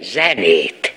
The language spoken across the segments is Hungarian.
zenét.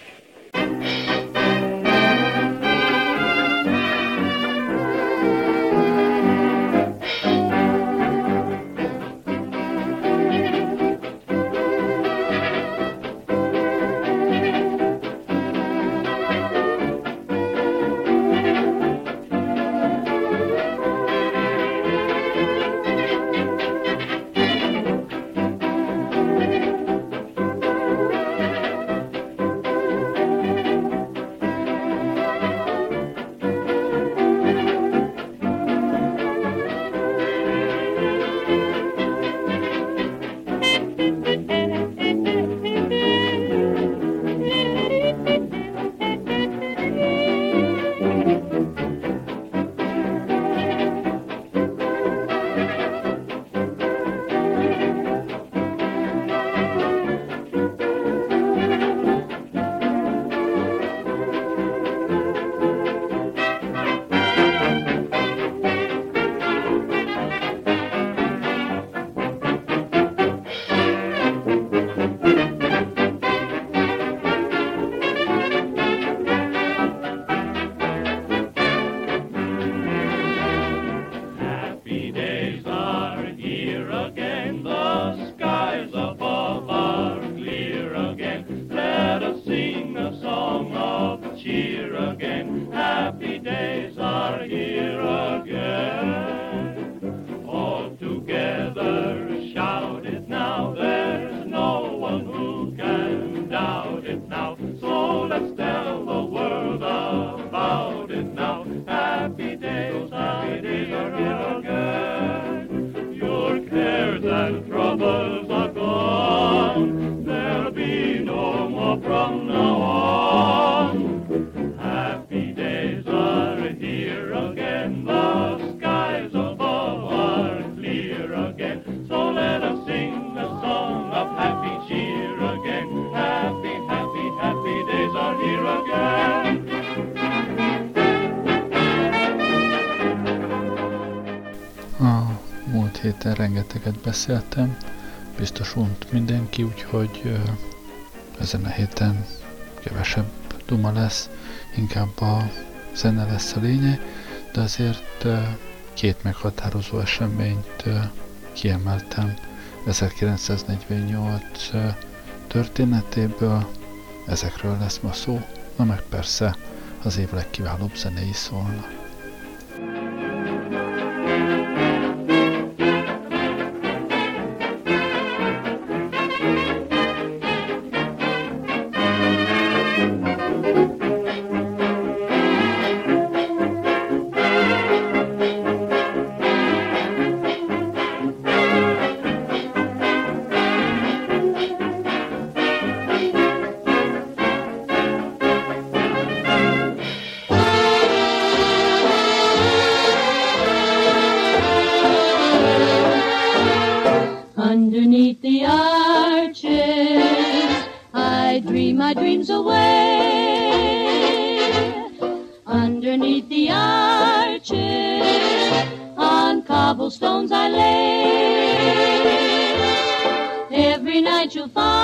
Beszéltem, biztos unt mindenki, úgyhogy ezen a héten kevesebb duma lesz, inkább a zene lesz a lényeg, de azért két meghatározó eseményt kiemeltem. 1948 történetéből, ezekről lesz ma szó, na meg persze az év legkiválóbb zenei szólnak. Underneath the arches, I dream my dreams away. Underneath the arches, on cobblestones I lay. Every night you'll find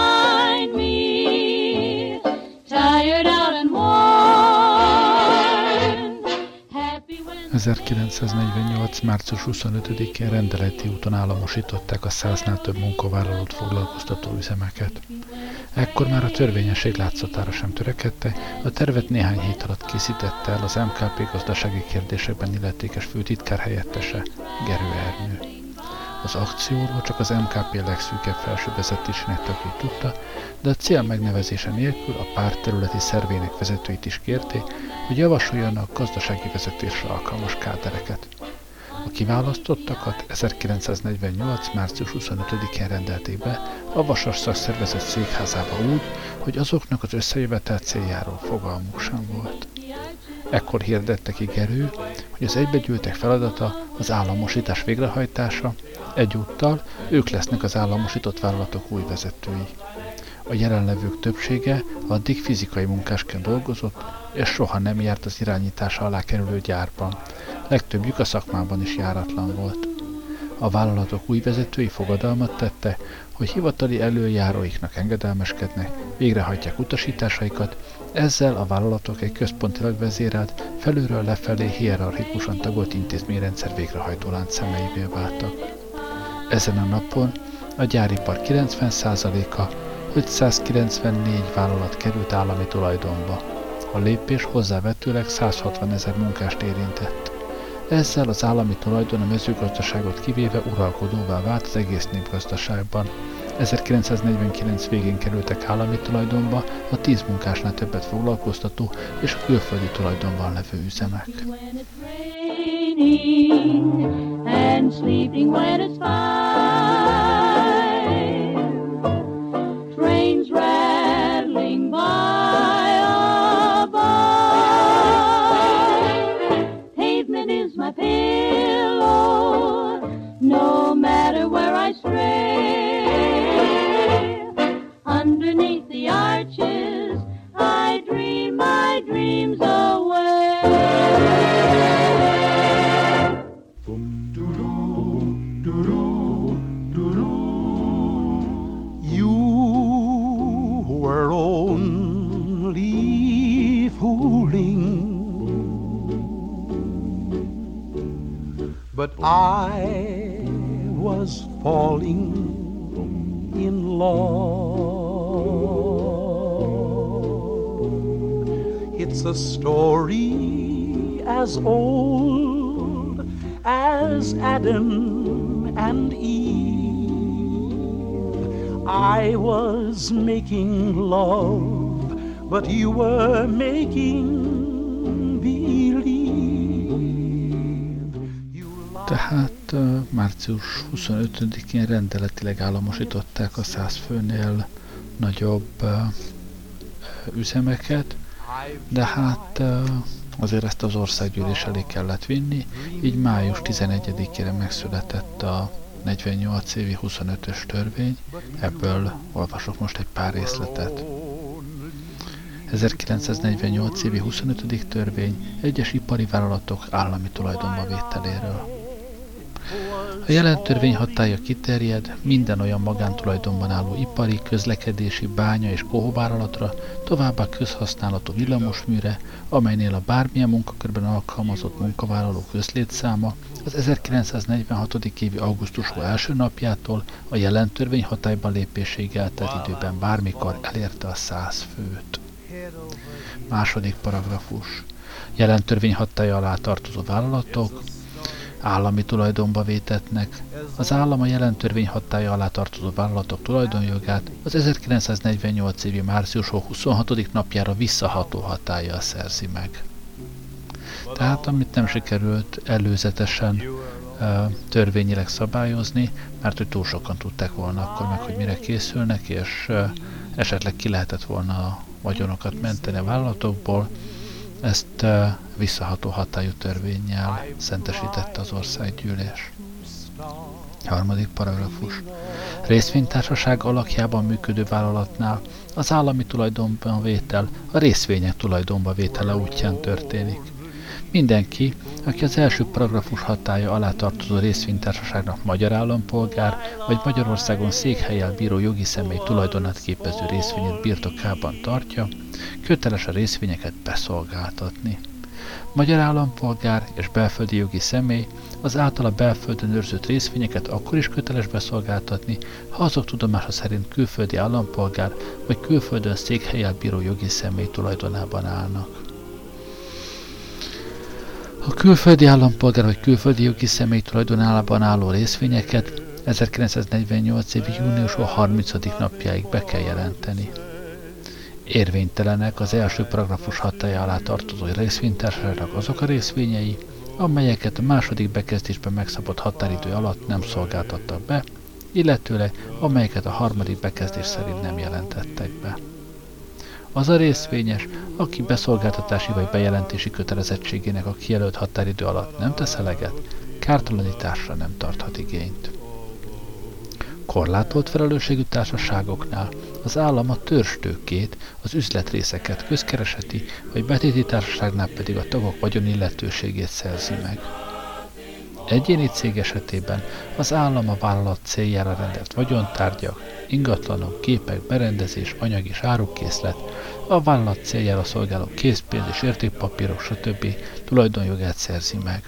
1948. március 25-én rendeleti úton államosították a száznál több munkavállalót foglalkoztató üzemeket. Ekkor már a törvényesség látszatára sem törekedte, a tervet néhány hét alatt készítette el az MKP gazdasági kérdésekben illetékes főtitkár helyettese, Gerő Ernő. Az akcióról csak az MKP legszűkebb felső vezetésének tagjai tudta, de a cél megnevezése nélkül a párt területi szervének vezetőit is kérték, hogy javasoljanak gazdasági vezetésre alkalmas kádereket. A kiválasztottakat 1948. március 25-én rendelték be a Vasas szakszervezet székházába úgy, hogy azoknak az összejövetel céljáról fogalmuk sem volt. Ekkor hirdette ki Gerő, hogy az egybegyűltek feladata az államosítás végrehajtása, egyúttal ők lesznek az államosított vállalatok új vezetői. A jelenlevők többsége addig fizikai munkásként dolgozott, és soha nem járt az irányítása alá kerülő gyárban. Legtöbbjük a szakmában is járatlan volt. A vállalatok új vezetői fogadalmat tette, hogy hivatali előjáróiknak engedelmeskednek, végrehajtják utasításaikat, ezzel a vállalatok egy központilag vezérelt, felülről lefelé hierarchikusan tagolt intézményrendszer végrehajtó lánc szemeivé váltak. Ezen a napon a gyáripar 90%-a 594 vállalat került állami tulajdonba. A lépés hozzávetőleg 160 ezer munkást érintett. Ezzel az állami tulajdon a mezőgazdaságot kivéve uralkodóvá vált az egész népgazdaságban. 1949 végén kerültek állami tulajdonba a 10 munkásnál többet foglalkoztató és a külföldi tulajdonban levő üzemek. and sleeping when it's fine. I was falling in love. It's a story as old as Adam and Eve. I was making love, but you were making Tehát március 25-én rendeletileg államosították a 100 főnél nagyobb üzemeket, de hát azért ezt az országgyűlés elé kellett vinni, így május 11-ére megszületett a 48 évi 25-ös törvény, ebből olvasok most egy pár részletet. 1948 évi 25. törvény egyes ipari vállalatok állami tulajdonba vételéről. A jelen törvény hatája kiterjed minden olyan magántulajdonban álló ipari, közlekedési, bánya és kohóvállalatra, továbbá közhasználatú villamosműre, amelynél a bármilyen munkakörben alkalmazott munkavállaló közlétszáma az 1946. évi augusztus első napjától a jelen törvény hatályban lépéséig eltelt időben bármikor elérte a száz főt. Második paragrafus. Jelen törvény hatája alá tartozó vállalatok, állami tulajdonba vétetnek. Az állam a jelen hatája alá tartozó vállalatok tulajdonjogát az 1948 évi március 26. napjára visszaható hatája szerzi meg. Tehát amit nem sikerült előzetesen törvényileg szabályozni, mert hogy túl sokan tudták volna akkor meg, hogy mire készülnek, és esetleg ki lehetett volna a vagyonokat menteni a vállalatokból, ezt visszaható hatályú törvényjel szentesítette az országgyűlés. Harmadik paragrafus. Részvénytársaság alakjában működő vállalatnál az állami tulajdonban vétel a részvények tulajdonba vétele útján történik. Mindenki, aki az első paragrafus hatája alá tartozó részvénytársaságnak magyar állampolgár, vagy Magyarországon székhelyel bíró jogi személy tulajdonát képező részvényet birtokában tartja, köteles a részvényeket beszolgáltatni. Magyar állampolgár és belföldi jogi személy az általa belföldön őrzött részvényeket akkor is köteles beszolgáltatni, ha azok tudomása szerint külföldi állampolgár vagy külföldön székhelyel bíró jogi személy tulajdonában állnak. A külföldi állampolgár vagy külföldi jogi személy tulajdonában álló részvényeket 1948 év június 30. napjáig be kell jelenteni. Érvénytelenek az első paragrafus hatája alá tartozó részvénytársaságnak azok a részvényei, amelyeket a második bekezdésben megszabott határidő alatt nem szolgáltattak be, illetőleg amelyeket a harmadik bekezdés szerint nem jelentettek be. Az a részvényes, aki beszolgáltatási vagy bejelentési kötelezettségének a kijelölt határidő alatt nem tesz eleget, kártalanításra nem tarthat igényt. Korlátolt felelősségű társaságoknál az állam a törstőkét, az üzletrészeket közkereseti, vagy betéti társaságnál pedig a tagok vagyonilletőségét szerzi meg. Egyéni cég esetében az állam a vállalat céljára rendelt vagyontárgyak, ingatlanok, képek, berendezés, anyag és árukészlet, a vállalat céljára szolgáló készpénz és értékpapírok, stb. tulajdonjogát szerzi meg.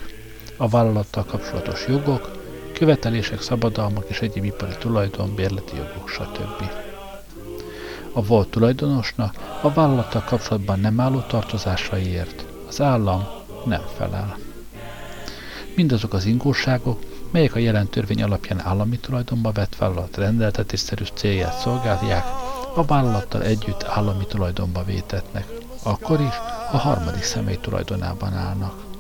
A vállalattal kapcsolatos jogok, követelések, szabadalmak és egyéb ipari tulajdon, bérleti jogok, stb. A volt tulajdonosnak a vállalattal kapcsolatban nem álló tartozásaiért az állam nem felel. Mindazok az ingóságok, melyek a jelen törvény alapján állami tulajdonba vett vállalat rendeltetésszerű célját szolgálják, a vállalattal együtt állami tulajdonba vétetnek, akkor is a harmadik személy tulajdonában állnak.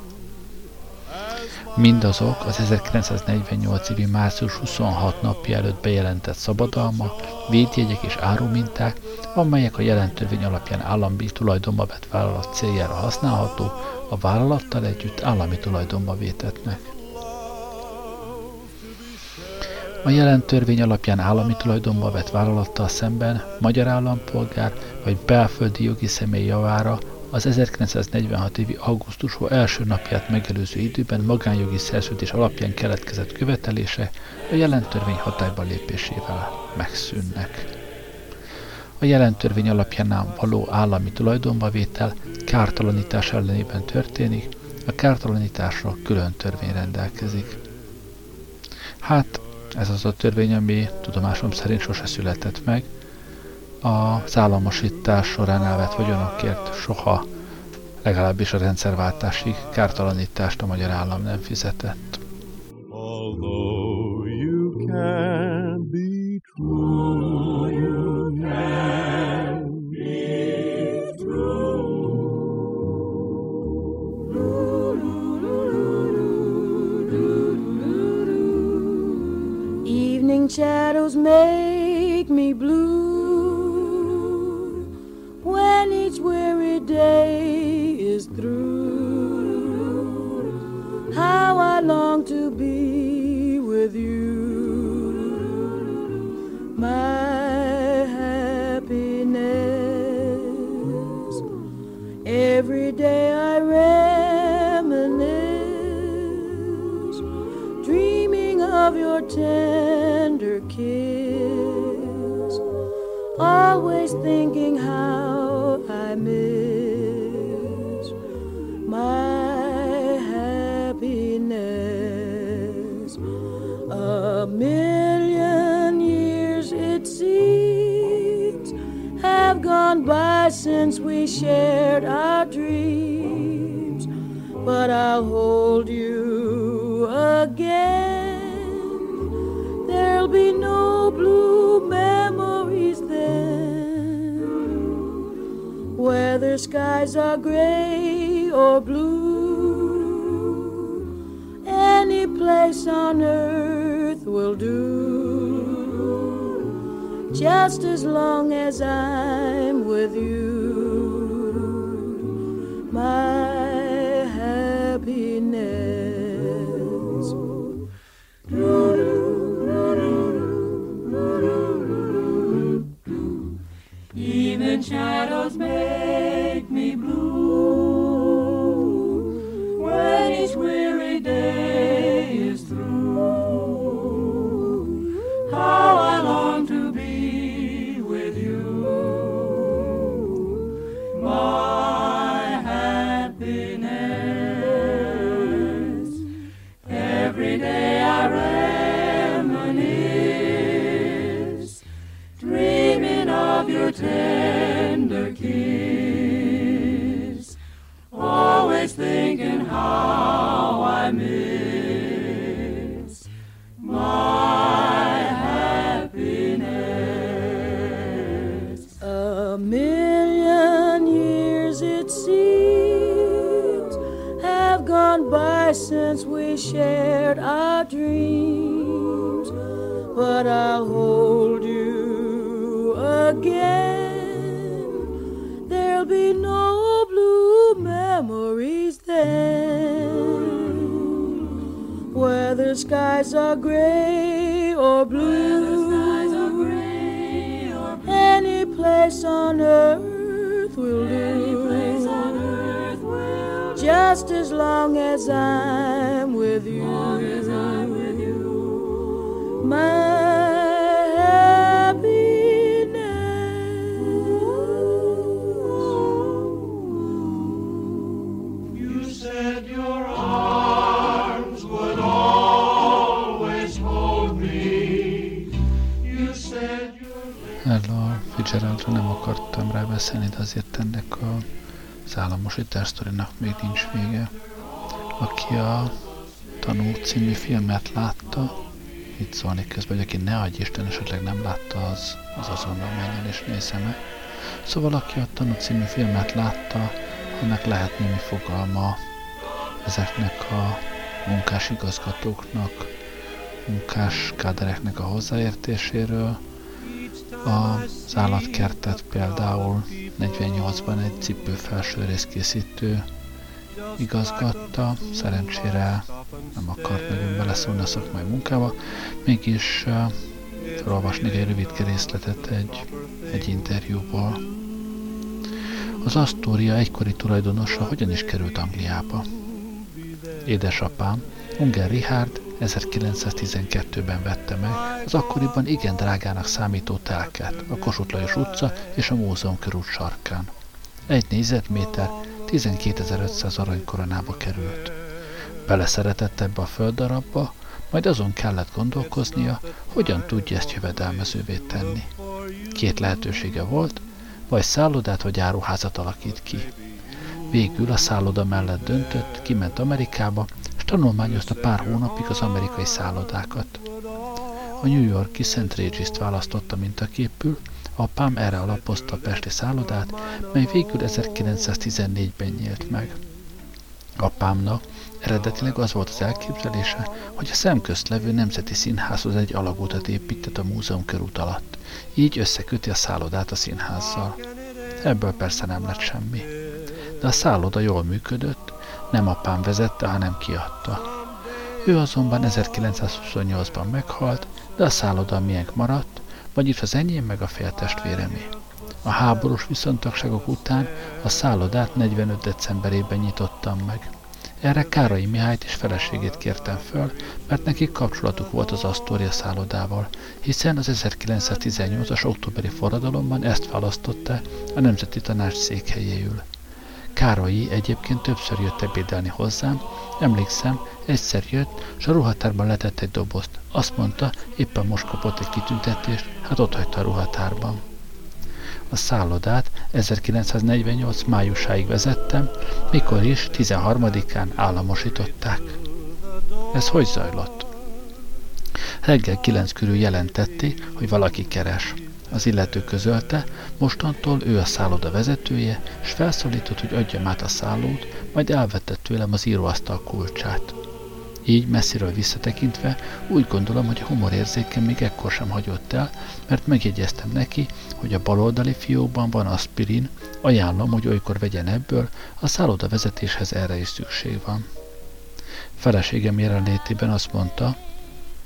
Mindazok az 1948 évi március 26 napja előtt bejelentett szabadalma, védjegyek és áruminták, amelyek a jelent törvény alapján állami tulajdonba vett vállalat céljára használható, a vállalattal együtt állami tulajdonba vétetnek. A jelent törvény alapján állami tulajdonba vett vállalattal szemben magyar állampolgár vagy belföldi jogi személy javára az 1946 évi augusztus első napját megelőző időben magánjogi szerződés alapján keletkezett követelése a jelentörvény hatályba lépésével megszűnnek. A jelentörvény alapján való állami tulajdonba vétel kártalanítás ellenében történik, a kártalanításra külön törvény rendelkezik. Hát, ez az a törvény, ami tudomásom szerint sose született meg, az államosítás során elvett vagyonokért soha, legalábbis a rendszerváltásig kártalanítást a magyar állam nem fizetett. Although you can be true, you can be true. Evening shadows make me blue day is through. How I long to be with you, my happiness. Every day I reminisce, dreaming of your tender kiss, always thinking how gone by since we shared our dreams, but I'll hold you again. There'll be no blue memories then whether skies are gray or blue, any place on earth will do, just as long as I'm with you, az államosítás sztorinak még nincs vége. Aki a Tanú című filmet látta, itt szólni közben, hogy aki ne adj Isten esetleg nem látta, az, az azonnal menjen és nézze meg. Szóval aki a Tanú című filmet látta, annak lehet némi fogalma ezeknek a munkásigazgatóknak, munkás kádereknek a hozzáértéséről, az állatkertet például 48-ban egy cipőfelső részkészítő igazgatta, szerencsére nem akart nagyon beleszólni a szakmai munkába, mégis felolvasni egy rövid részletet egy, egy interjúból. Az Astoria egykori tulajdonosa hogyan is került Angliába? Édesapám, Unger Richard 1912-ben vette meg az akkoriban igen drágának számító telket a Kossuth Lajos utca és a Múzeum körút sarkán. Egy négyzetméter 12.500 aranykoronába került. Beleszeretett ebbe a földdarabba, majd azon kellett gondolkoznia, hogyan tudja ezt jövedelmezővé tenni. Két lehetősége volt, vagy szállodát vagy áruházat alakít ki. Végül a szálloda mellett döntött, kiment Amerikába, Tanulmányozta pár hónapig az amerikai szállodákat. A New Yorki St. Regis-t választotta mintaképül, apám erre alapozta a Pesti szállodát, mely végül 1914-ben nyílt meg. Apámnak eredetileg az volt az elképzelése, hogy a szemközt levő Nemzeti Színházhoz egy alagútat épített a múzeum körút alatt, így összeköti a szállodát a színházzal. Ebből persze nem lett semmi. De a szálloda jól működött, nem apám vezette, hanem kiadta. Ő azonban 1928-ban meghalt, de a szálloda miénk maradt, vagyis az enyém meg a féltestvéremé. A háborús viszontagságok után a szállodát 45. decemberében nyitottam meg. Erre Kárai Mihályt és feleségét kértem föl, mert nekik kapcsolatuk volt az Astoria szállodával, hiszen az 1918-as októberi forradalomban ezt választotta a Nemzeti Tanács székhelyéül. Károlyi egyébként többször jött ebédelni hozzám, emlékszem, egyszer jött, s a ruhatárban letett egy dobozt. Azt mondta, éppen most kapott egy kitüntetést, hát ott hagyta a ruhatárban. A szállodát 1948 májusáig vezettem, mikor is 13-án államosították. Ez hogy zajlott? Reggel 9 körül jelentették, hogy valaki keres. Az illető közölte, mostantól ő a szálloda vezetője, és felszólított, hogy adjam át a szállót, majd elvette tőlem az íróasztal kulcsát. Így messziről visszatekintve úgy gondolom, hogy a humorérzékem még ekkor sem hagyott el, mert megjegyeztem neki, hogy a baloldali fiókban van aspirin, ajánlom, hogy olykor vegyen ebből, a szálloda vezetéshez erre is szükség van. Feleségem jelenlétében azt mondta,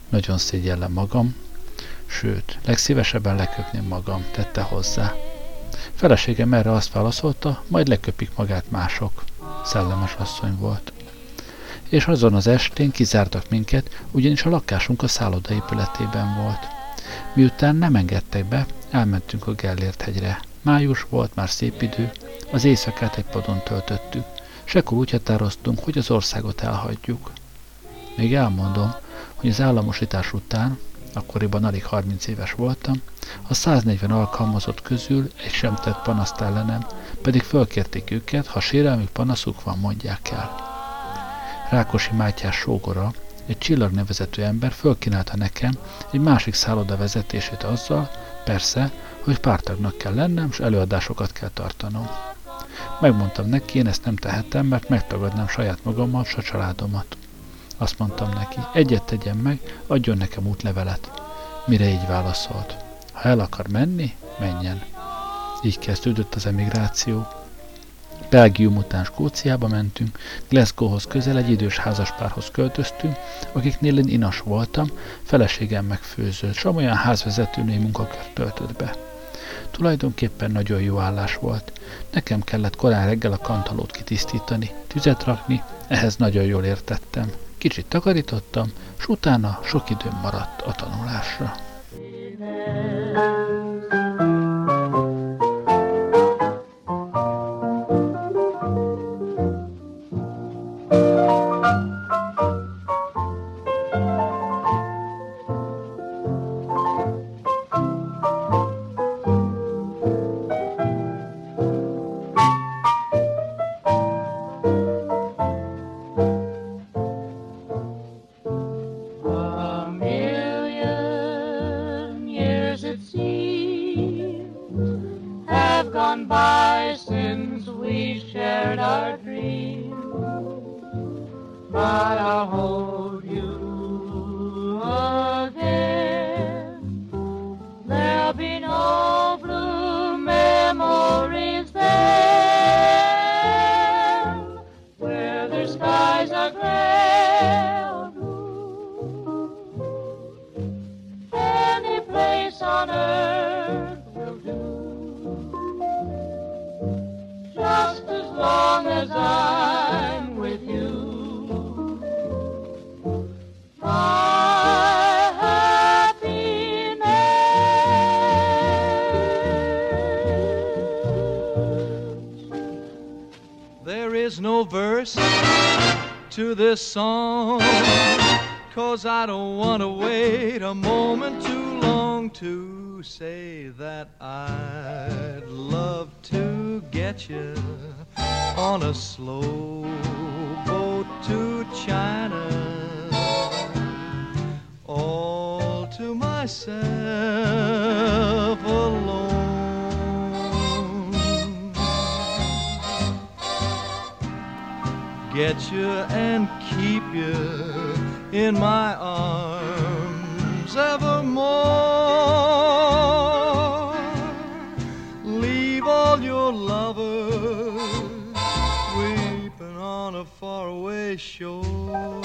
nagyon szégyellem magam, Sőt, legszívesebben leköpném magam, tette hozzá. Feleségem erre azt válaszolta, majd leköpik magát mások. Szellemes asszony volt. És azon az estén kizártak minket, ugyanis a lakásunk a szálloda épületében volt. Miután nem engedtek be, elmentünk a Gellért hegyre. Május volt, már szép idő, az éjszakát egy padon töltöttük, s ekkor úgy határoztunk, hogy az országot elhagyjuk. Még elmondom, hogy az államosítás után akkoriban alig 30 éves voltam, a 140 alkalmazott közül egy sem tett panaszt ellenem, pedig fölkérték őket, ha sérelmük panaszuk van, mondják el. Rákosi Mátyás sógora, egy csillag nevezető ember fölkínálta nekem egy másik szálloda vezetését azzal, persze, hogy pártagnak kell lennem, és előadásokat kell tartanom. Megmondtam neki, én ezt nem tehetem, mert megtagadnám saját magammal, s a családomat. Azt mondtam neki, egyet tegyen meg, adjon nekem útlevelet. Mire így válaszolt. Ha el akar menni, menjen. Így kezdődött az emigráció. Belgium után Skóciába mentünk, Glasgowhoz közel egy idős házaspárhoz költöztünk, akiknél én inas voltam, feleségem megfőzött, s olyan házvezetőnél munkakört töltött be. Tulajdonképpen nagyon jó állás volt. Nekem kellett korán reggel a kantalót kitisztítani, tüzet rakni, ehhez nagyon jól értettem. Kicsit takarítottam, s utána sok időm maradt a tanulásra. para home. This song. Cause I don't want to wait a moment too long to say that I'd love to get you on a slow boat to China. All to myself get you and keep you in my arms evermore. Leave all your lovers weeping on a faraway shore.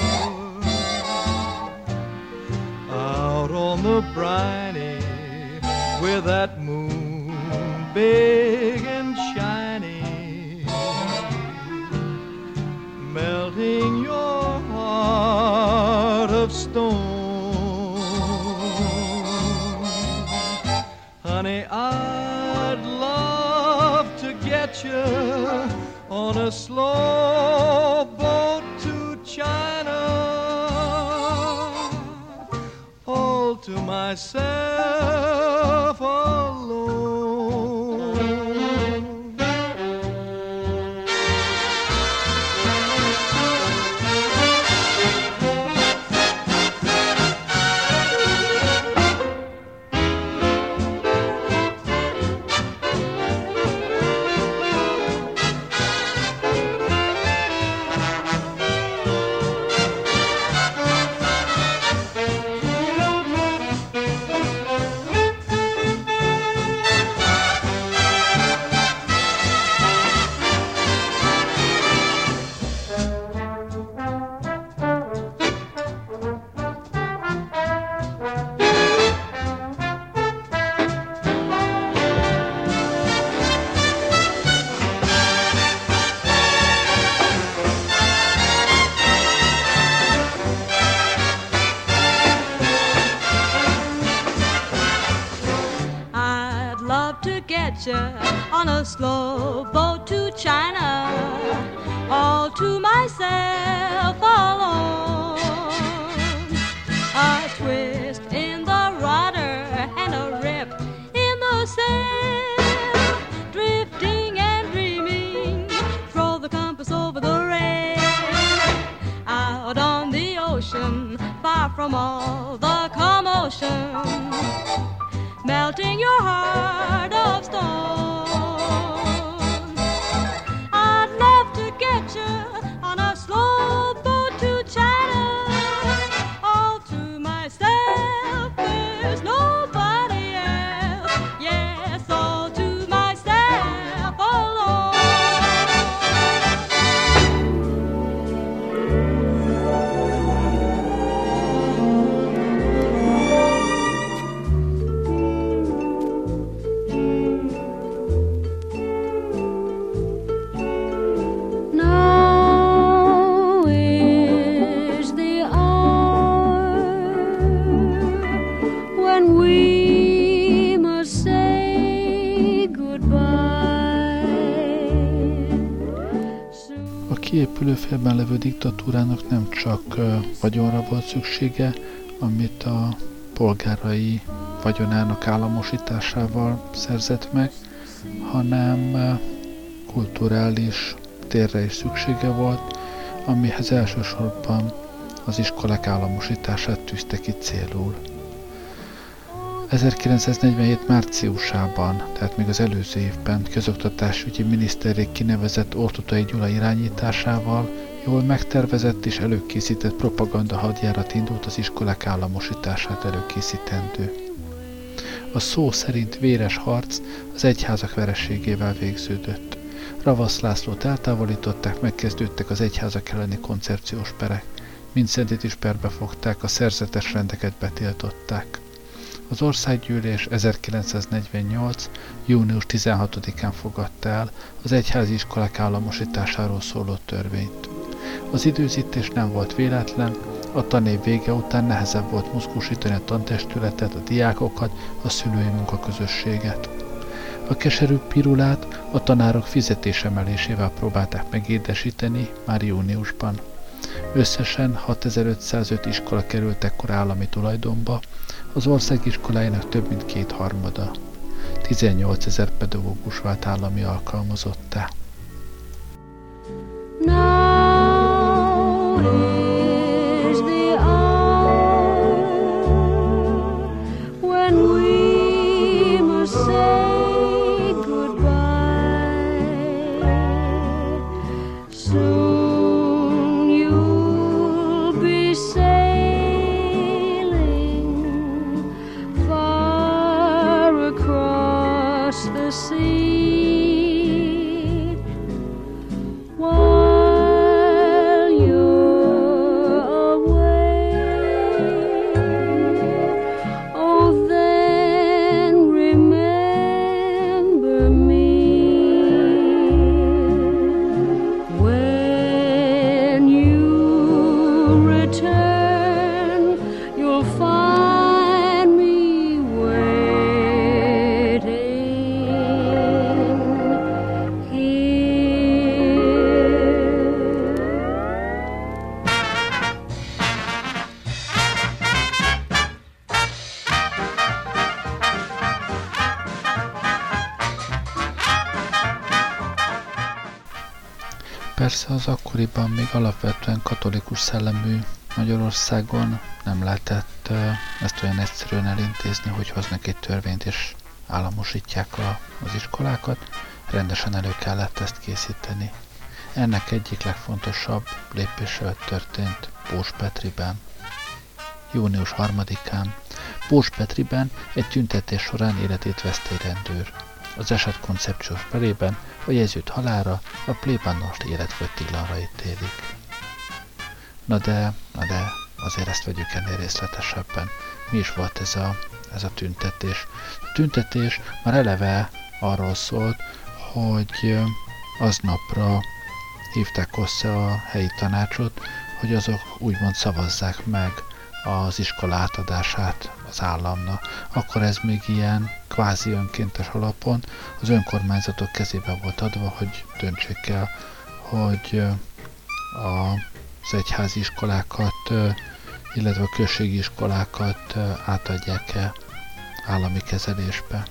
Out on the briny with that moon big of stone. Honey, I'd love to get you on a slow boat to China, all to myself from all the kiépülő félben levő diktatúrának nem csak vagyonra volt szüksége, amit a polgárai vagyonának államosításával szerzett meg, hanem kulturális térre is szüksége volt, amihez elsősorban az iskolák államosítását tűzte ki célul. 1947. márciusában, tehát még az előző évben közoktatásügyi miniszterék kinevezett Ortutai Gyula irányításával jól megtervezett és előkészített propaganda hadjárat indult az iskolák államosítását előkészítendő. A szó szerint véres harc az egyházak vereségével végződött. Ravasz Lászlót eltávolították, megkezdődtek az egyházak elleni koncepciós perek. Mindszentit is perbe fogták, a szerzetes rendeket betiltották. Az országgyűlés 1948. június 16-án fogadta el az egyházi iskolák államosításáról szóló törvényt. Az időzítés nem volt véletlen, a tanév vége után nehezebb volt mozgósítani a tantestületet, a diákokat, a szülői munkaközösséget. A keserű pirulát a tanárok fizetésemelésével próbálták megédesíteni már júniusban. Összesen 6505 iskola került ekkor állami tulajdonba, az ország iskoláinak több mint kétharmada. 18 ezer pedagógus vált állami alkalmazottá. Az akkoriban még alapvetően katolikus szellemű Magyarországon nem lehetett ezt olyan egyszerűen elintézni, hogy hoznak egy törvényt és államosítják a, az iskolákat, rendesen elő kellett ezt készíteni. Ennek egyik legfontosabb lépése történt Bós Petriben. Június 3-án Bós Petriben egy tüntetés során életét veszte egy rendőr. Az eset koncepciós felében a jegyzőt halára, a plébánost életfogytiglanra ítélik. Na de, na de, azért ezt vegyük ennél részletesebben. Mi is volt ez a, ez a tüntetés? A tüntetés már eleve arról szólt, hogy aznapra hívták össze a helyi tanácsot, hogy azok úgymond szavazzák meg az iskola átadását az államnak. Akkor ez még ilyen kvázi önkéntes alapon az önkormányzatok kezébe volt adva, hogy döntsék el, hogy az egyházi iskolákat, illetve a községi iskolákat átadják-e állami kezelésbe.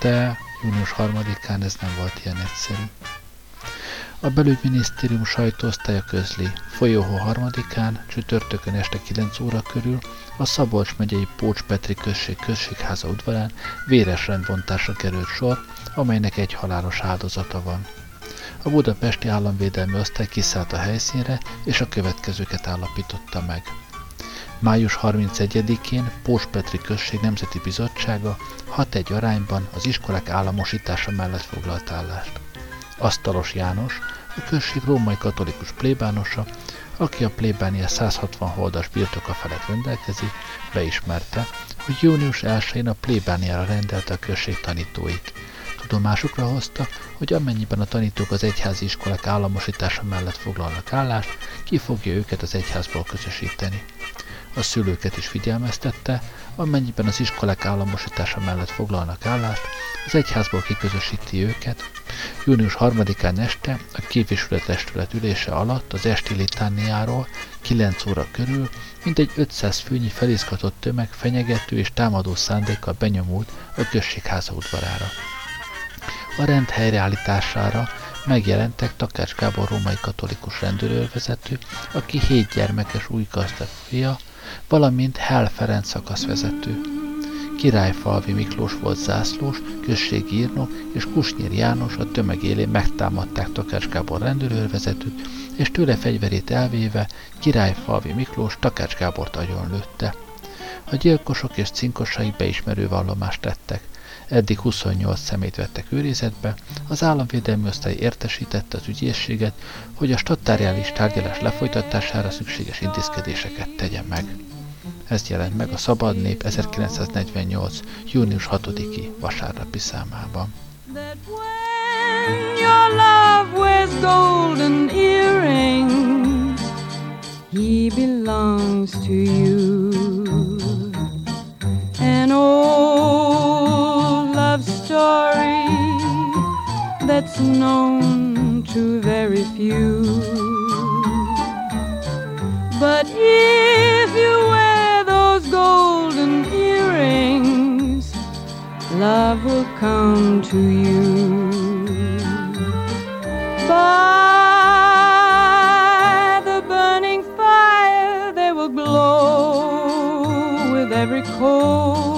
De június 3-án ez nem volt ilyen egyszerű. A belügyminisztérium sajtóosztálya közli. Folyóhó harmadikán, csütörtökön este 9 óra körül a Szabolcs megyei Pócs Petri község községháza udvarán véres rendbontásra került sor, amelynek egy halálos áldozata van. A budapesti államvédelmi osztály kiszállt a helyszínre, és a következőket állapította meg. Május 31-én Pós Petri Község Nemzeti Bizottsága 6-1 arányban az iskolák államosítása mellett foglalt állást. Asztalos János, a község római katolikus plébánosa, aki a plébánia 160 holdas birtoka felett rendelkezik, beismerte, hogy június 1-én a plébániára rendelte a község tanítóit. Tudomásukra hozta, hogy amennyiben a tanítók az egyházi iskolák államosítása mellett foglalnak állást, ki fogja őket az egyházból közösíteni. A szülőket is figyelmeztette, amennyiben az iskolák államosítása mellett foglalnak állást, az egyházból kiközösíti őket. Június 3-án este a képviselőtestület ülése alatt az esti litániáról 9 óra körül mintegy 500 főnyi felizgatott tömeg fenyegető és támadó szándékkal benyomult a községháza udvarára. A rend helyreállítására megjelentek Takács Gábor római katolikus rendőrőrvezető, aki hét gyermekes új gazdag fia, valamint Hell Ferenc szakaszvezető. Királyfalvi Miklós volt zászlós, községi írnok és Kusnyír János a tömeg élén megtámadták Takács Gábor rendőrőrvezetőt, és tőle fegyverét elvéve Királyfalvi Miklós Takács Gábort agyon lőtte. A gyilkosok és cinkosai beismerő vallomást tettek. Eddig 28 szemét vettek őrizetbe, az államvédelmi osztály értesítette az ügyészséget, hogy a stattáriális tárgyalás lefolytatására szükséges intézkedéseket tegyen meg. Ez jelent meg a Szabad Nép 1948. június 6-i vasárnapi számában. He belongs to you. An old that's known to very few. But if you wear those golden earrings, love will come to you. By the burning fire, they will glow with every coal.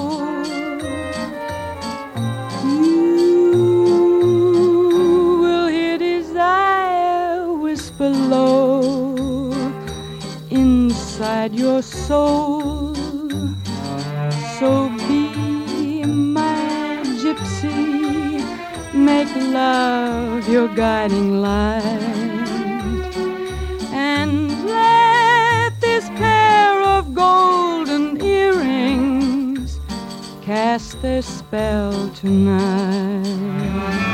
Inside your soul. So be my gypsy, make love your guiding light, and let this pair of golden earrings cast their spell tonight.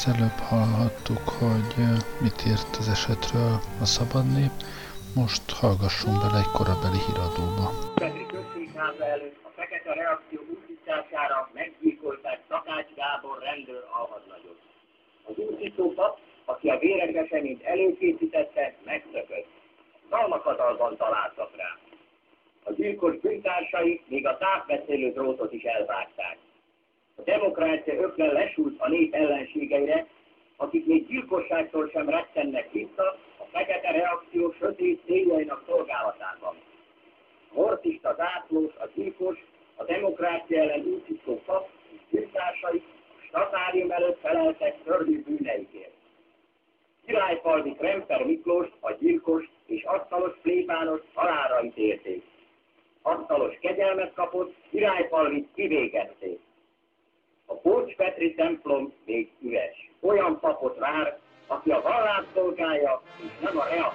Az előbb hallhattuk, hogy mit írt az esetről a Szabad Nép, most hallgassunk bele egy korabeli híradóba. Petri községháza előtt a fekete reakció úszítására meggyilkolták Szakács Gábor rendőr alhadnagyot. Az úszító pap, aki a véres eseményt előkészítette, megszökött. Szalmakatalban találtak rá. A gyilkos bűntársai még a távbeszélő drótot is elvágták. A demokrácia öklen lesúlt a nép ellenségeire, akik még gyilkosságtól sem rettennek vissza a fekete reakció sötét céljainak szolgálatában. Mortista zászlós, a gyilkos, a demokrácia ellen úszító pap bűntársai a statárium előtt feleltek törvű bűneikért. Királyfalvi Kremper Miklós, a gyilkos és asztalos plébános halálra ítélték. Asztalos kegyelmet kapott, királyfalvit kivégezték. A templom még üres. Olyan papot vár, aki a szolgálja, és nem a.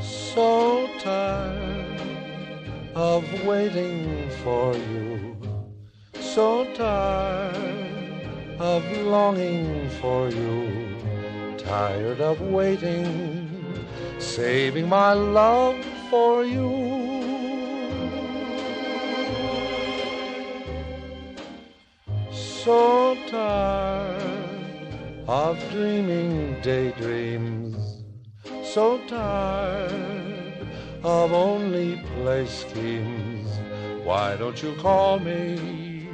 So tired of waiting for you. So tired of longing for you. Tired of waiting, saving my love for you. So tired of dreaming daydreams. So tired of only play schemes. Why don't you call me?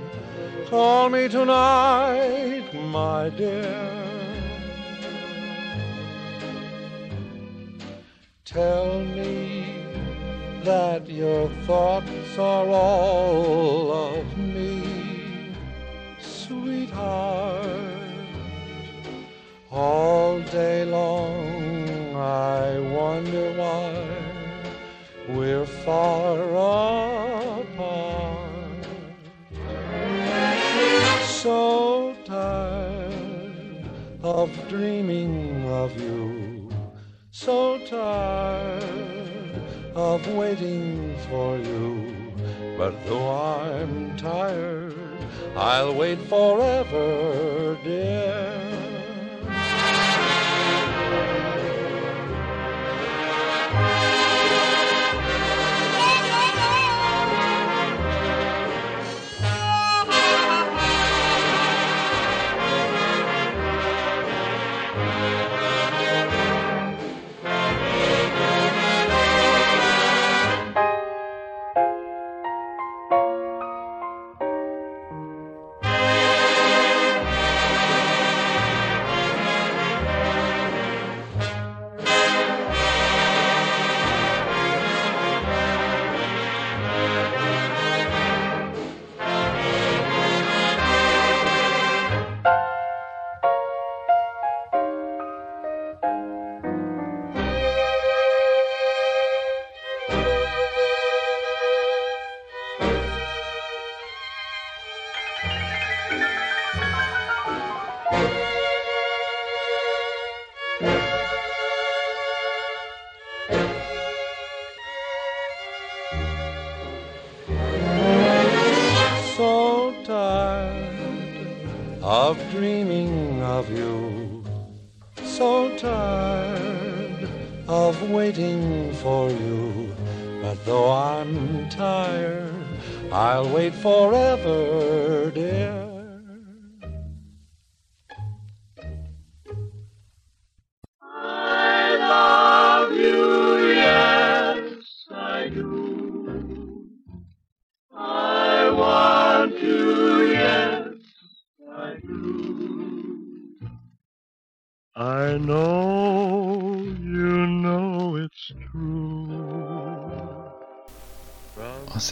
Call me tonight, my dear. Tell me that your thoughts are all of me, sweetheart. All day long I wonder why we're far apart. So tired of dreaming of you, so tired of waiting for you. But though I'm tired, I'll wait forever, dear.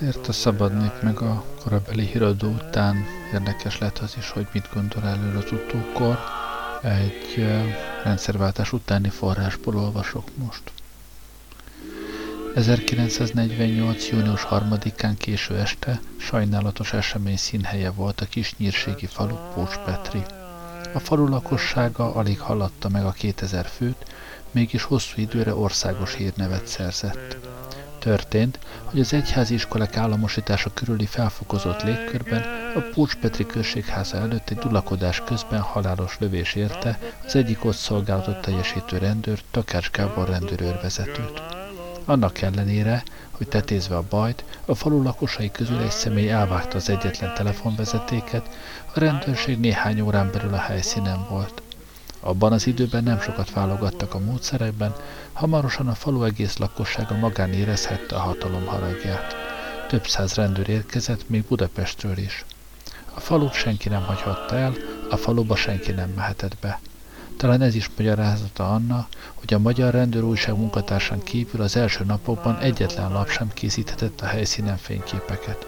Azért a szabad nép meg a korabeli híradó után érdekes lett az is, hogy mit gondol előre az utókor. Egy rendszerváltás utáni forrásból olvasok most. 1948. június 3-án késő este sajnálatos esemény színhelye volt a kis nyírségi falu Pócs-Petri. A falu lakossága alig haladta meg a 2000 főt, mégis hosszú időre országos hírnevet szerzett. Történt, hogy az egyházi iskolák államosítása körüli felfokozott légkörben a Pócs-Petri községháza előtt egy dulakodás közben halálos lövés érte az egyik ott szolgálatot teljesítő rendőr, Takács Gábor rendőrőrvezetőt. Annak ellenére, hogy tetézve a bajt, a falu lakosai közül egy személy elvágta az egyetlen telefonvezetéket, a rendőrség néhány órán belül a helyszínen volt. Abban az időben nem sokat válogattak a módszerekben, hamarosan a falu egész lakossága magán érezhette a hatalom haragját. Több száz rendőr érkezett, még Budapestről is. A falut senki nem hagyhatta el, a faluba senki nem mehetett be. Talán ez is magyarázata annak, hogy a magyar rendőr újság munkatársán kívül az első napokban egyetlen lap sem készíthetett a helyszínen fényképeket.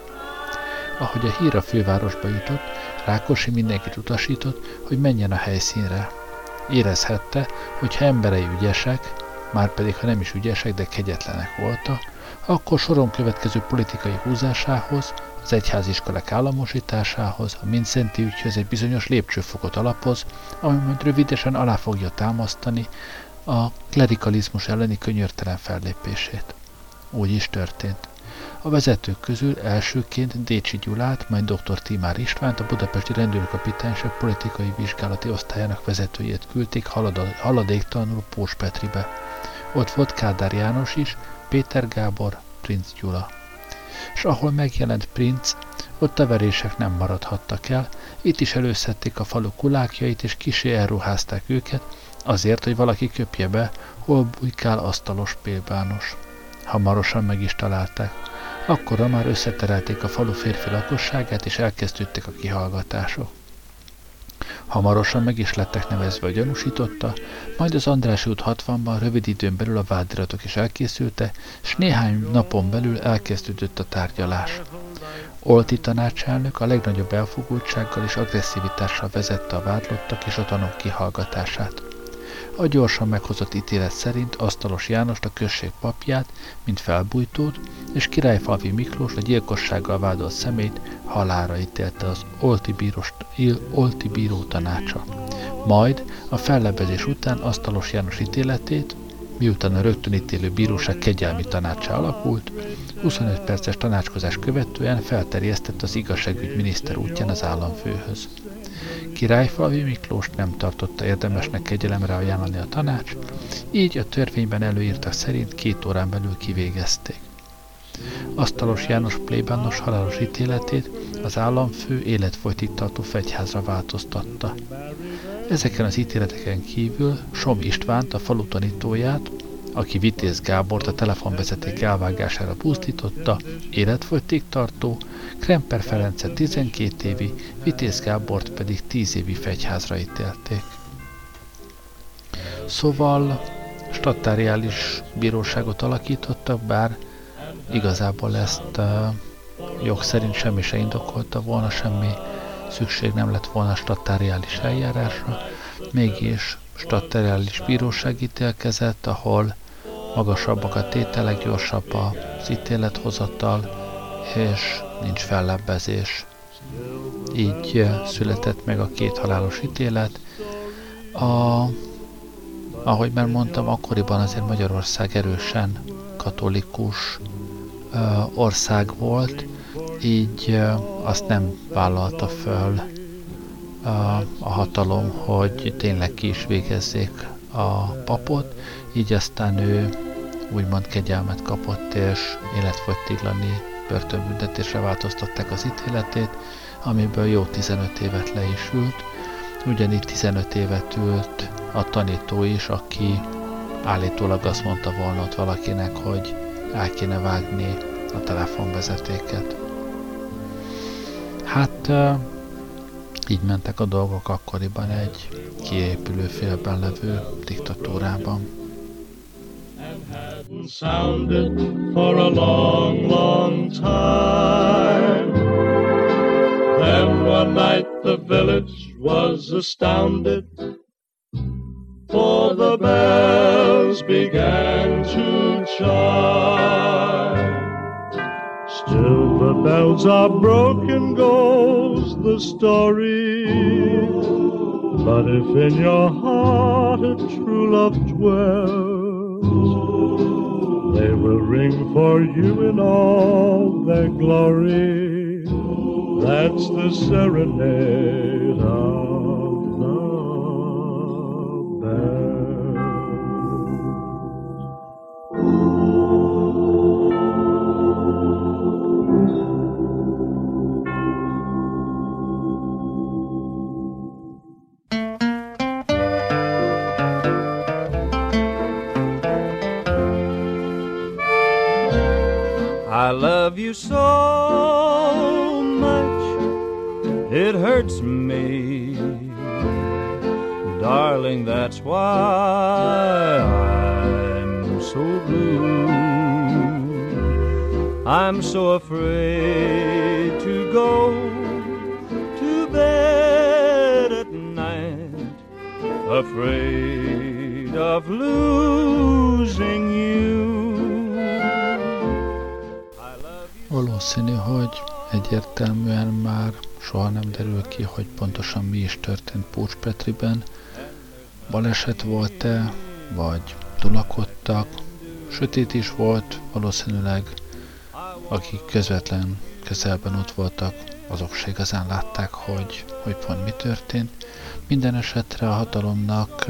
Ahogy a hír a fővárosba jutott, Rákosi mindenkit utasított, hogy menjen a helyszínre. Érezhette, hogy ha emberei ügyesek, már pedig ha nem is ügyesek, de kegyetlenek voltak, akkor soron következő politikai húzásához, az egyháziskolák államosításához, a Mincenti ügyhöz egy bizonyos lépcsőfokot alapoz, ami majd rövidesen alá fogja támasztani a klerikalizmus elleni könyörtelen fellépését. Úgy is történt. A vezetők közül elsőként Décsi Gyulát, majd dr. Timár Istvánt, a budapesti rendőrkapitányság politikai vizsgálati osztályának vezetőjét küldték halad- haladéktalanul Pós Petribe. Ott volt Kádár János is, Péter Gábor, Princ Gyula. És ahol megjelent Princ, ott a verések nem maradhattak el, itt is előszedték a falu kulákjait, és kisé elruházták őket, azért, hogy valaki köpje be, hol bujkál asztalos pélbános. Hamarosan meg is találták. Akkorra már összeterelték a falu férfi lakosságát, és elkezdődtek a kihallgatások. Hamarosan meg is lettek nevezve a gyanúsította, majd az András út 60-ban rövid időn belül a vádiratok is elkészülte, és néhány napon belül elkezdődött a tárgyalás. Olti tanácselnök a legnagyobb elfogultsággal és agresszivitással vezette a vádlottak és a tanúk kihallgatását. A gyorsan meghozott ítélet szerint Asztalos Jánost a község papját, mint felbújtót, és Királyfalvi Miklós a gyilkossággal vádolt szemét halára ítélte az Olti, bíros, Olti bíró tanácsa. Majd a fellebezés után Asztalos János ítéletét miután a rögtön ítélő bíróság kegyelmi tanácsa alakult, 25 perces tanácskozás követően felterjesztett az igazságügy miniszter útján az államfőhöz. Királyfalvi Miklóst nem tartotta érdemesnek kegyelemre ajánlani a tanács, így a törvényben előírtak szerint két órán belül kivégezték. Asztalos János plébános halálos ítéletét az államfő életfolytig tartó fegyházra változtatta. Ezeken az ítéleteken kívül Som Istvánt, a falu tanítóját, aki Vitéz Gábort a telefonvezeték elvágására pusztította, életfogytig tartó, Kremper Ferencet 12 évi, Vitéz Gábort pedig 10 évi fegyházra ítélték. Szóval statáriális bíróságot alakítottak, bár igazából ezt uh, jog szerint semmi se indokolta volna, semmi szükség nem lett volna statáriális eljárásra, mégis statáriális bíróság ítélkezett, ahol magasabbak a tételek, gyorsabb az ítélethozatal, és nincs fellebbezés. Így született meg a két halálos ítélet. A, ahogy már mondtam, akkoriban azért Magyarország erősen katolikus ország volt, így azt nem vállalta föl a hatalom, hogy tényleg ki is végezzék a papot, így aztán ő úgymond kegyelmet kapott, és életfogytiglani börtönbüntetésre változtatták az ítéletét, amiből jó 15 évet le is ült. Ugyanígy 15 évet ült a tanító is, aki állítólag azt mondta volna ott valakinek, hogy el kéne vágni a telefonvezetéket. Hát így mentek a dolgok akkoriban egy kiépülő félben levő diktatúrában. Then one night the village was astounded, for the bells began to chime. Still the bells are broken, goes the story. But if in your heart a true love dwells, they will ring for you in all their glory. That's the serenade love you so much, it hurts me. Darling, that's why I'm so blue. I'm so afraid to go to bed at night, afraid of losing Valószínű, hogy egyértelműen már soha nem derül ki, hogy pontosan mi is történt Pócs Petriben. Baleset volt-e, vagy tulakodtak, sötét is volt, valószínűleg akik közvetlen közelben ott voltak, azok se igazán látták, hogy, hogy pont mi történt. Minden esetre a hatalomnak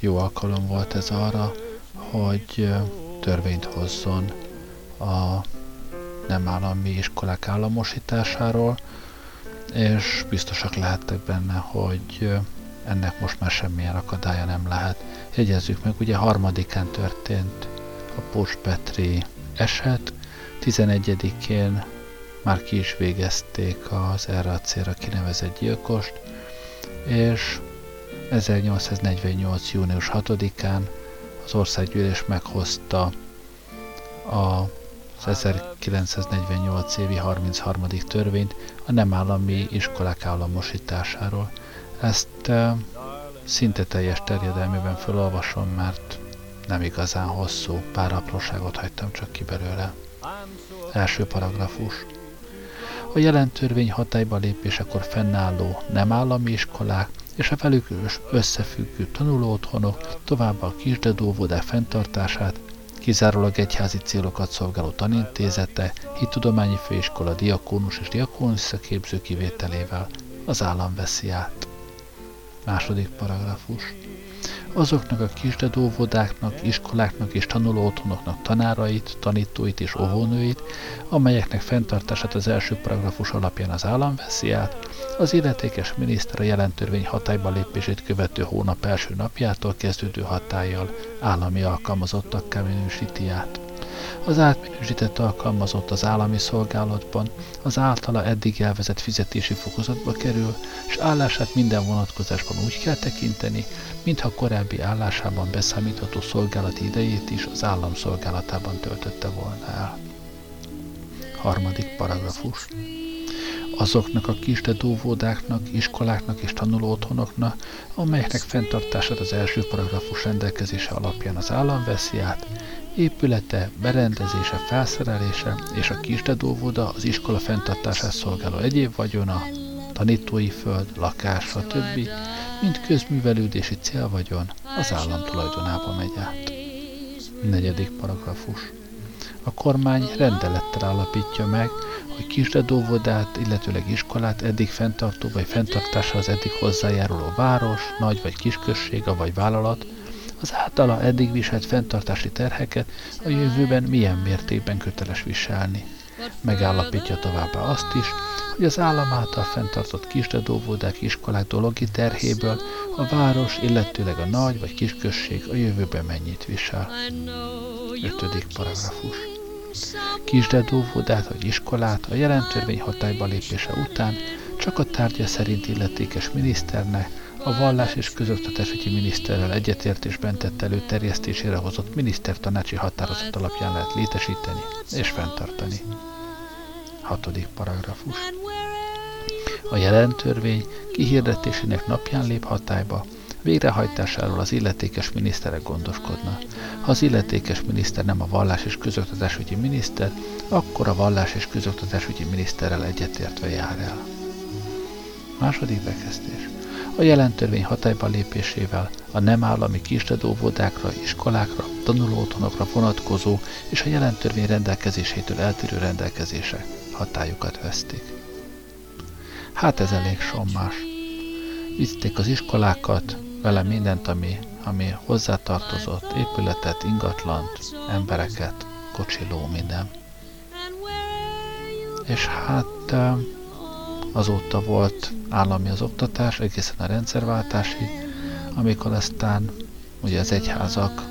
jó alkalom volt ez arra, hogy törvényt hozzon a nem állami iskolák államosításáról, és biztosak lehettek benne, hogy ennek most már semmilyen akadálya nem lehet. Jegyezzük meg, ugye harmadikán történt a Pócs Petri eset, 11-én már ki is végezték az erre a célra kinevezett gyilkost, és 1848. június 6-án az országgyűlés meghozta a az 1948 évi 33. törvényt a nem állami iskolák államosításáról. Ezt e, szinte teljes terjedelmében felolvasom, mert nem igazán hosszú, pár apróságot hagytam csak ki belőle. Első paragrafus. A jelen törvény hatályba lépésekor fennálló nem állami iskolák és a velük összefüggő tanulóotthonok, továbbá a kisdedóvodák fenntartását, kizárólag egyházi célokat szolgáló tanintézete, hittudományi főiskola, diakónus és diakónus szaképző kivételével az állam veszi át. Második paragrafus azoknak a kisdedóvodáknak, iskoláknak és tanulóotthonoknak tanárait, tanítóit és óvónőit, amelyeknek fenntartását az első paragrafus alapján az állam veszi át, az illetékes miniszter a jelentörvény hatályba lépését követő hónap első napjától kezdődő hatállyal állami alkalmazottakká minősíti át. Az átminősített alkalmazott az állami szolgálatban az általa eddig elvezett fizetési fokozatba kerül, és állását minden vonatkozásban úgy kell tekinteni, mintha korábbi állásában beszámítható szolgálati idejét is az állam szolgálatában töltötte volna el. Harmadik paragrafus azoknak a kisdedóvódáknak, iskoláknak és tanulóotthonoknak, amelyeknek fenntartását az első paragrafus rendelkezése alapján az állam veszi át, épülete, berendezése, felszerelése és a kisdedóvoda az iskola fenntartását szolgáló egyéb vagyona, tanítói föld, lakás, stb., mint közművelődési célvagyon az állam tulajdonába megy át. Negyedik paragrafus. A kormány rendelettel állapítja meg, hogy kisdedóvodát, illetőleg iskolát eddig fenntartó vagy fenntartása az eddig hozzájáruló város, nagy vagy kisközsége vagy vállalat az általa eddig viselt fenntartási terheket a jövőben milyen mértékben köteles viselni. Megállapítja továbbá azt is, hogy az állam által fenntartott kisdedóvodák iskolák dologi terhéből a város, illetőleg a nagy vagy kisközség a jövőben mennyit visel. 5. paragrafus. Kisdedóvodát vagy iskolát a jelentörvény hatályba lépése után csak a tárgya szerint illetékes miniszternek, a vallás és közoktatásügyi miniszterrel egyetértésben tett előterjesztésére hozott minisztertanácsi határozat alapján lehet létesíteni és fenntartani. Hatodik paragrafus. A jelentörvény kihirdetésének napján lép hatályba, végrehajtásáról az illetékes miniszterek gondoskodna. Ha az illetékes miniszter nem a vallás és közoktatásügyi miniszter, akkor a vallás és közoktatásügyi miniszterrel egyetértve jár el. Második bekezdés. A jelentörvény hatályba lépésével a nem állami kisdedóvodákra, iskolákra, tanulóotthonokra vonatkozó és a jelentörvény rendelkezésétől eltérő rendelkezések hatályukat veszték. Hát ez elég sommás. Vitték az iskolákat, vele mindent, ami, ami hozzátartozott, épületet, ingatlant, embereket, kocsiló, minden. És hát azóta volt állami az oktatás, egészen a rendszerváltásig, amikor aztán ugye az egyházak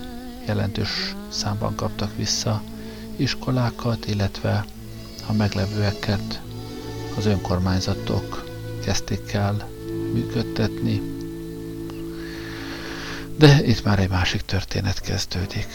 jelentős számban kaptak vissza iskolákat, illetve a meglevőeket az önkormányzatok kezdték el működtetni. De itt már egy másik történet kezdődik.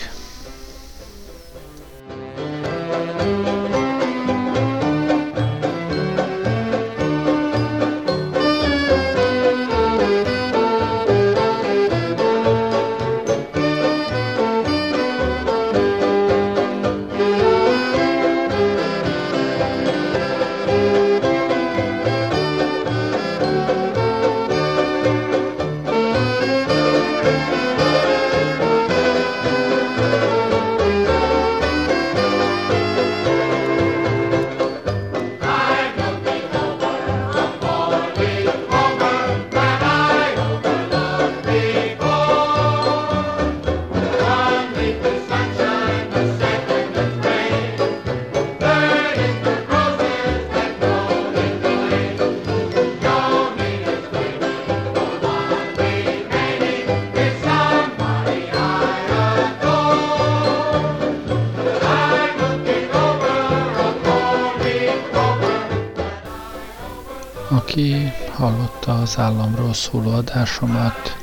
Az államról szóló adásomat,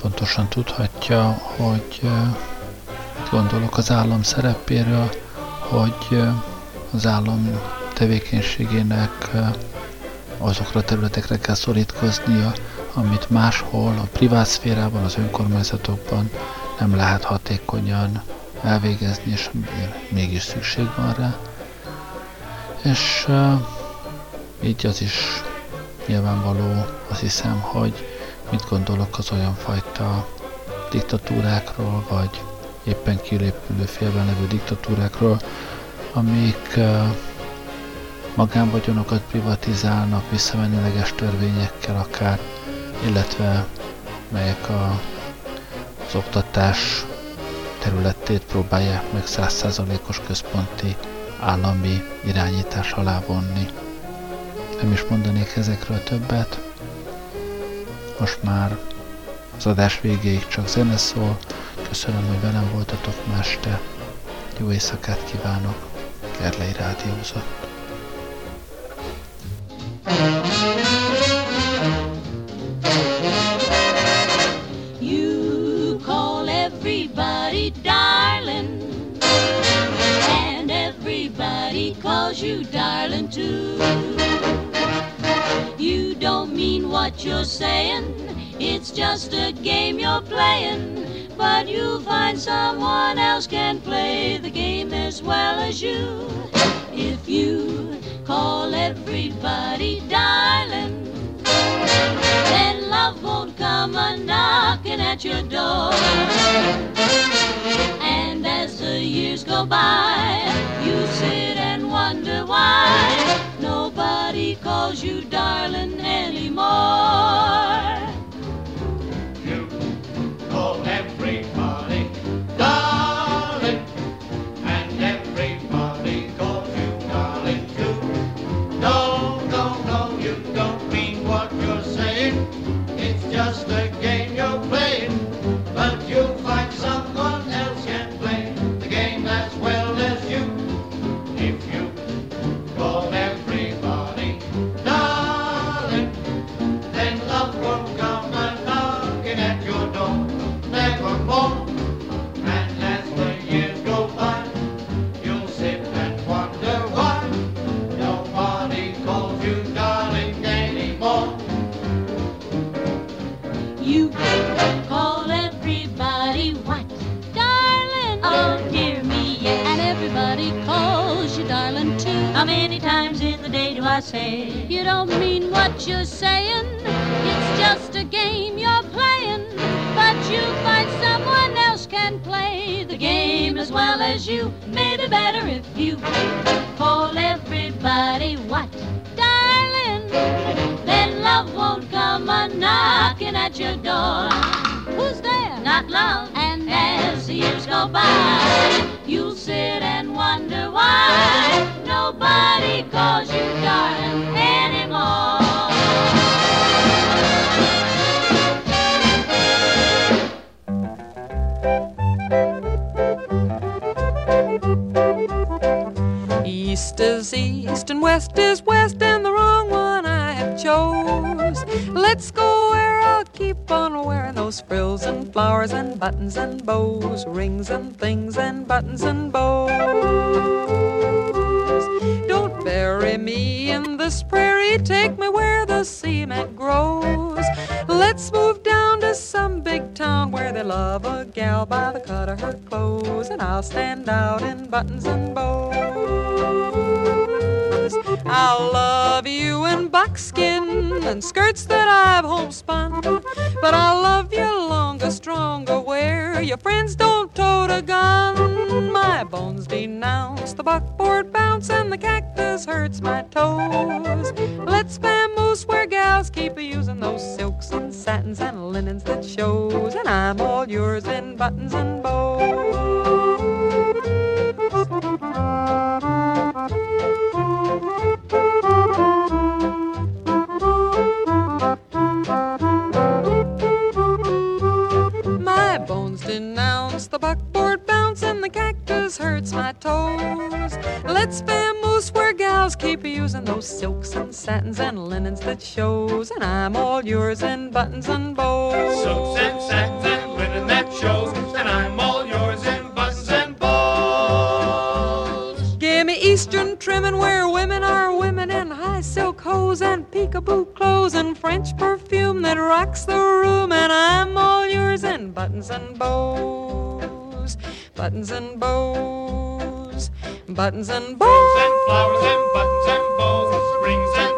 pontosan tudhatja, hogy gondolok az állam szerepéről, hogy az állam tevékenységének azokra a területekre kell szorítkoznia, amit máshol, a privát szférában, az önkormányzatokban nem lehet hatékonyan elvégezni, és mégis szükség van rá. És így az is nyilvánvaló, azt hiszem, hogy mit gondolok az olyan fajta diktatúrákról, vagy éppen kilépülő félben levő diktatúrákról, amik magánvagyonokat privatizálnak visszamenőleges törvényekkel akár, illetve melyek a, az oktatás területét próbálják meg százszázalékos központi állami irányítás alá vonni. Nem is mondanék ezekről többet. Most már az adás végéig csak zene szól. Köszönöm, hogy velem voltatok ma este. Jó éjszakát kívánok. Gerlei Rádiózott. You someone else can play the game as well as you. If you call everybody darling, then love won't come a knocking at your door. And as the years go by, buttons and bows, rings and things and buttons and bows. Don't bury me in this prairie, take me where the cement grows. Let's move down to some big town where they love a gal by the cut of her clothes, and I'll stand out in buttons and bows. I'll love you in buckskin and skirts that I've homespun, but I'll love you longer, stronger where your friends don't tote a gun. My bones denounce the buckboard bounce and the cactus hurts my toes. Let's vamoose where gals keep using those silks and satins and linens that shows, and I'm all yours in buttons and bows. The buckboard bounce and the cactus hurts my toes. Let's vamoose where gals keep using those silks and satins and linens that shows, and I'm all yours in buttons and bows. Silks and satins and linen that shows, and I'm all yours in buttons and bows. Give me Eastern trimming where women are women in high silk hose and peekaboo clothes and French perfume that rocks the room, and I'm all yours in buttons and bows, buttons and bows, buttons and bows. and flowers and buttons and bows, rings and